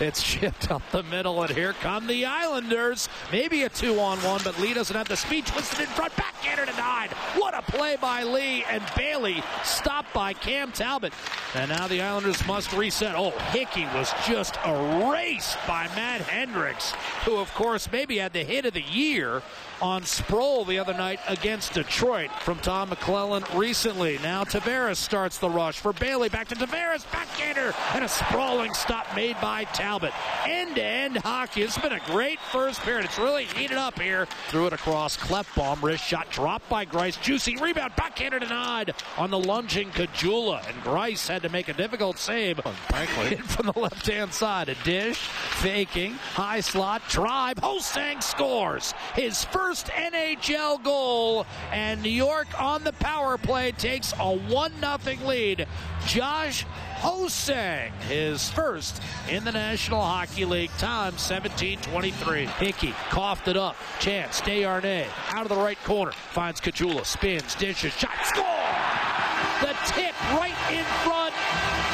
It's chipped up the middle, and here come the Islanders. Maybe a two on one, but Lee doesn't have the speed. Twisted in front, backhander denied. A play by Lee, and Bailey stopped by Cam Talbot. And now the Islanders must reset. Oh, Hickey was just erased by Matt Hendricks, who, of course, maybe had the hit of the year on Sproul the other night against Detroit from Todd McLellan recently. Now Tavares starts the rush for Bailey. Back to Tavares, backhander, and a sprawling stop made by Talbot. End to end hockey. It's been a great first period. It's really heated up here. Threw it across. Klefbom, wrist shot dropped by Greiss. Juicy rebound, backhander denied on the lunging Caggiula. And Greiss had to make a difficult save. Frankly. From the left hand side. A dish, faking, high slot, drive. Ho-Sang scores his first NHL goal. And New York on the power play takes a 1 0 lead. Josh Ho-Sang, his first in the National Hockey League. Time 17-23. Hickey coughed it up. Chance, Desharnais out of the right corner. Finds Caggiula, dishes, shot, score! The tip right in front.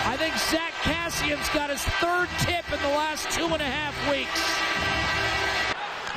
I think Zack Kassian's got his third tip in the last two and a half weeks.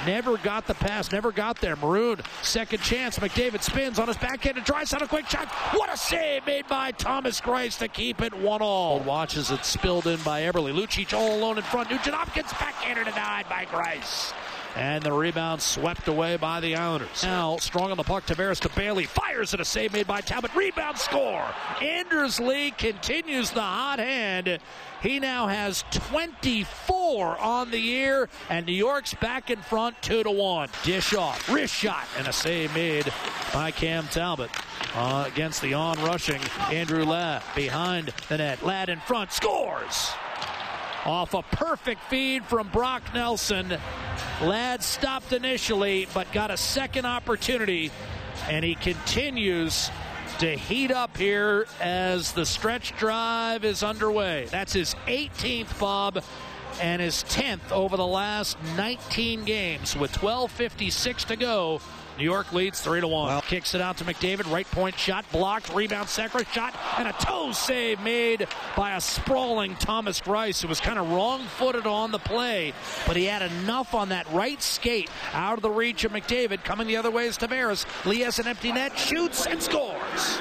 Never got the pass, never got there. Maroon, second chance. McDavid spins on his backhand and tries on a quick shot. What a save made by Thomas Greiss to keep it one all. Watches it spilled in by Eberle. Lucic all alone in front. Nugent Hopkins backhander denied by Greiss. And the rebound swept away by the Islanders. Now, strong on the puck, Tavares to Bailey. Fires at a save made by Talbot. Rebound score. Anders Lee continues the hot hand. He now has 24 on the year, and New York's back in front 2 to 1. Dish off, wrist shot, and a save made by Cam Talbot. Uh, against the on rushing Andrew Ladd behind the net. Ladd in front scores off a perfect feed from Brock Nelson. Ladd stopped initially, but got a second opportunity, and he continues to heat up here as the stretch drive is underway. That's his 18th, Bob, and his 10th over the last 19 games with 12.56 to go. New York leads three to one. Well, Kicks it out to McDavid. Right point shot blocked. Rebound Sekera shot and a toe save made by a sprawling Thomas Greiss who was kind of wrong-footed on the play, but he had enough on that right skate out of the reach of McDavid. Coming the other way is Tavares. Lee has an empty net, shoots and scores.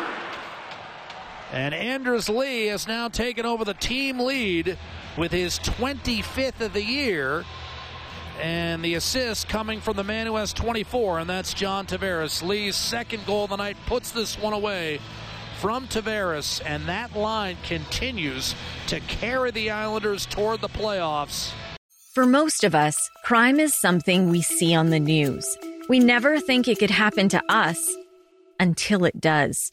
And Anders Lee has now taken over the team lead with his 25th of the year. And the assist coming from the man who has 24, and that's John Tavares. Lee's second goal of the night puts this one away from Tavares, and that line continues to carry the Islanders toward the playoffs. For most of us, crime is something we see on the news. We never think it could happen to us until it does.